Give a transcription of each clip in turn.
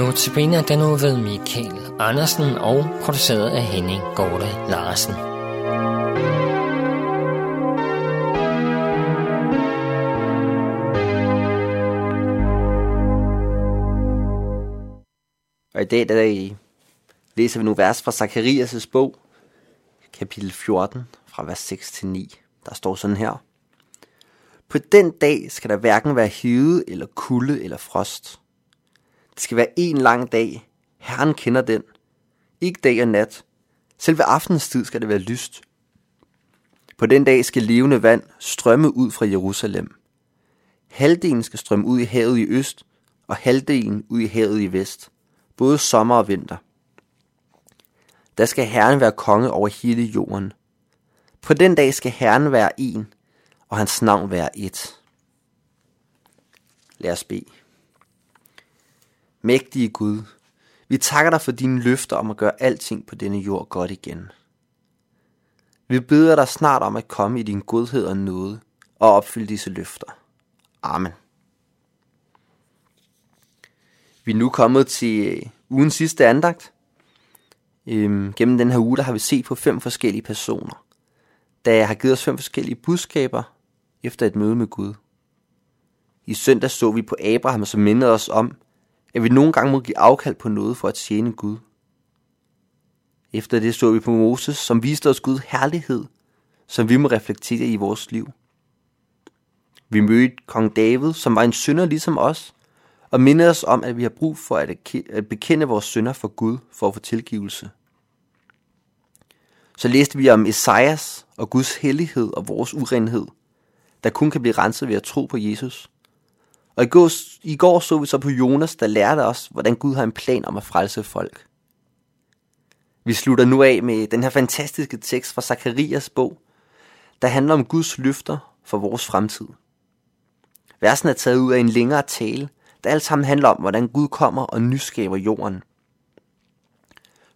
Notabene den nu ved Michael Andersen og produceret af Henning Gorte Larsen. Og i dag der øh, læser vi nu vers fra Zakarias' bog, kapitel 14, fra vers 6 til 9. Der står sådan her. På den dag skal der hverken være hede eller kulde eller frost. Det skal være en lang dag. Herren kender den. Ikke dag og nat. Selve aftenstid skal det være lyst. På den dag skal levende vand strømme ud fra Jerusalem. Halvdelen skal strømme ud i havet i øst, og halvdelen ud i havet i vest. Både sommer og vinter. Der skal Herren være konge over hele jorden. På den dag skal Herren være en, og hans navn være et. Lad os bede. Mægtige Gud, vi takker dig for dine løfter om at gøre alting på denne jord godt igen. Vi beder dig snart om at komme i din godhed og nåde og opfylde disse løfter. Amen. Vi er nu kommet til øh, ugens sidste andagt. Øhm, gennem den her uge der har vi set på fem forskellige personer, der har givet os fem forskellige budskaber efter et møde med Gud. I søndag så vi på Abraham, som mindede os om, at vi nogle gange må give afkald på noget for at tjene Gud. Efter det så vi på Moses, som viste os Guds herlighed, som vi må reflektere i vores liv. Vi mødte kong David, som var en synder ligesom os, og mindede os om, at vi har brug for at bekende vores synder for Gud for at få tilgivelse. Så læste vi om Esajas og Guds hellighed og vores urenhed, der kun kan blive renset ved at tro på Jesus. Og i går, i går så vi så på Jonas, der lærte os, hvordan Gud har en plan om at frelse folk. Vi slutter nu af med den her fantastiske tekst fra Zakarias bog, der handler om Guds løfter for vores fremtid. Versen er taget ud af en længere tale, der alt sammen handler om, hvordan Gud kommer og nyskaber jorden.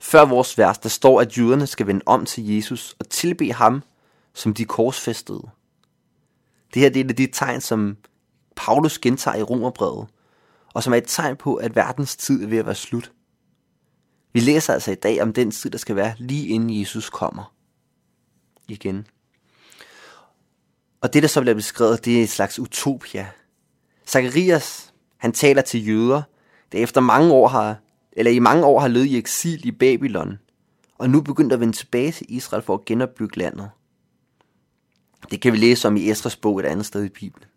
Før vores vers, der står, at jøderne skal vende om til Jesus og tilbe ham, som de korsfæstede. Det her det er de tegn, som Paulus gentager i Romerbrevet, og som er et tegn på, at verdens tid er ved at være slut. Vi læser altså i dag om den tid, der skal være lige inden Jesus kommer. Igen. Og det, der så bliver beskrevet, det er et slags utopia. Zacharias, han taler til jøder, der efter mange år har, eller i mange år har levet i eksil i Babylon, og nu begyndt at vende tilbage til Israel for at genopbygge landet. Det kan vi læse om i Esras bog et andet sted i Bibelen.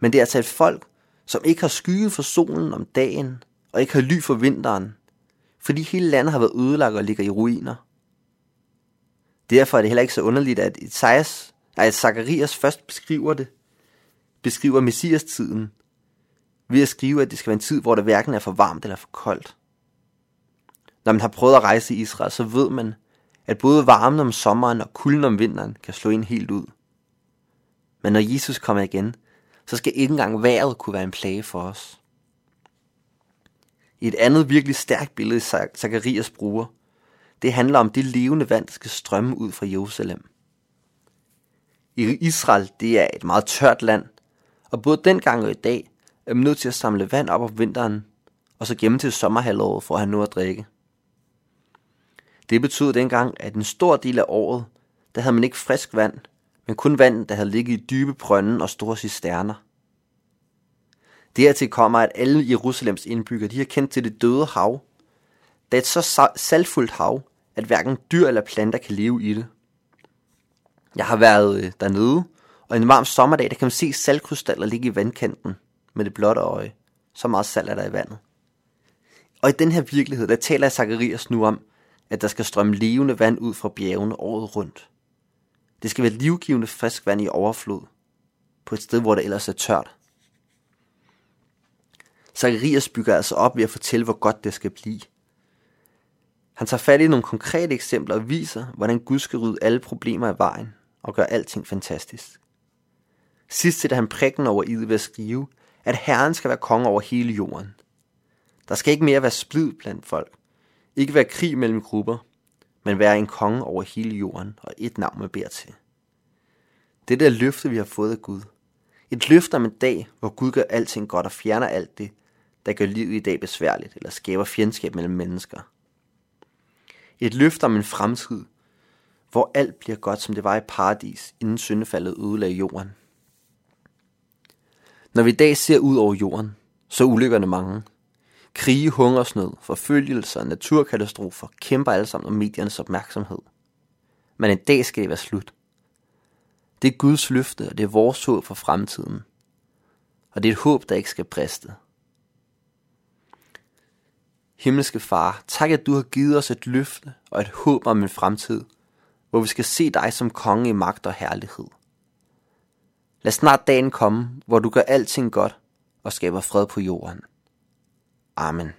Men det er altså et folk, som ikke har skygge for solen om dagen, og ikke har ly for vinteren, fordi hele landet har været ødelagt og ligger i ruiner. Derfor er det heller ikke så underligt, at Isaias, at Zacharias først beskriver det, beskriver Messias-tiden, ved at skrive, at det skal være en tid, hvor det hverken er for varmt eller for koldt. Når man har prøvet at rejse i Israel, så ved man, at både varmen om sommeren og kulden om vinteren kan slå en helt ud. Men når Jesus kommer igen, så skal ikke engang vejret kunne være en plage for os. I et andet virkelig stærkt billede, Zakarias bruger, det handler om det levende vand, der skal strømme ud fra Jerusalem. I Israel, det er et meget tørt land, og både dengang og i dag er man nødt til at samle vand op om vinteren, og så gemme til sommerhalvåret for at have noget at drikke. Det betød dengang, at en stor del af året, der havde man ikke frisk vand, men kun vand, der havde ligget i dybe brønde og store cisterner. Dertil kommer, at alle Jerusalems indbyggere, de har kendt til det døde hav. Det er et så saltfuldt hav, at hverken dyr eller planter kan leve i det. Jeg har været øh, dernede, og en varm sommerdag, der kan man se saltkrystaller ligge i vandkanten med det blotte øje. Så meget salt er der i vandet. Og i den her virkelighed, der taler Zacharias nu om, at der skal strømme levende vand ud fra bjergene året rundt. Det skal være livgivende frisk vand i overflod, på et sted, hvor det ellers er tørt. Zacharias bygger altså op ved at fortælle, hvor godt det skal blive. Han tager fat i nogle konkrete eksempler og viser, hvordan Gud skal rydde alle problemer af vejen og gøre alting fantastisk. Sidst sætter han prikken over i ved at skrive, at Herren skal være konge over hele jorden. Der skal ikke mere være splid blandt folk. Ikke være krig mellem grupper, men være en konge over hele jorden og et navn med beder til. Det der løfte, vi har fået af Gud. Et løfte om en dag, hvor Gud gør alting godt og fjerner alt det, der gør livet i dag besværligt eller skaber fjendskab mellem mennesker. Et løfte om en fremtid, hvor alt bliver godt, som det var i paradis, inden syndefaldet ødelagde jorden. Når vi i dag ser ud over jorden, så er ulykkerne mange. Krige, hungersnød, forfølgelser, naturkatastrofer kæmper alle sammen om mediernes opmærksomhed. Men en dag skal det være slut. Det er Guds løfte, og det er vores håb for fremtiden. Og det er et håb, der ikke skal briste. Himmelske Far, tak at du har givet os et løfte og et håb om en fremtid, hvor vi skal se dig som konge i magt og herlighed. Lad snart dagen komme, hvor du gør alting godt og skaber fred på jorden. Amen.